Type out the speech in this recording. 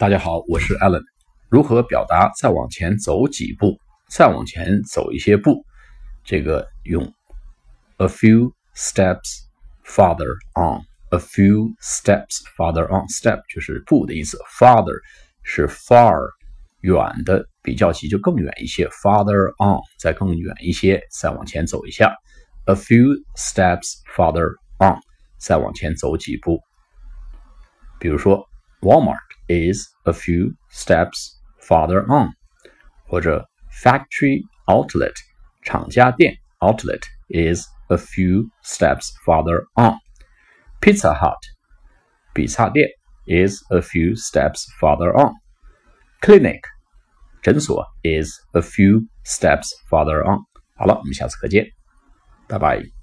大家好，我是 Alan。如何表达再往前走几步，再往前走一些步？这个用 a few steps farther on。a few steps farther on。step 就是步的意思，farther 是 far 远的，比较级就更远一些，farther on 再更远一些，再往前走一下。a few steps farther on，再往前走几步。比如说，Walmart is a few steps farther on，或者 factory outlet 厂家店 outlet is a few steps farther on。Pizza Hut 比萨店 is a few steps farther on。Clinic 诊所 is a few steps farther on。好了，我们下次课见，拜拜。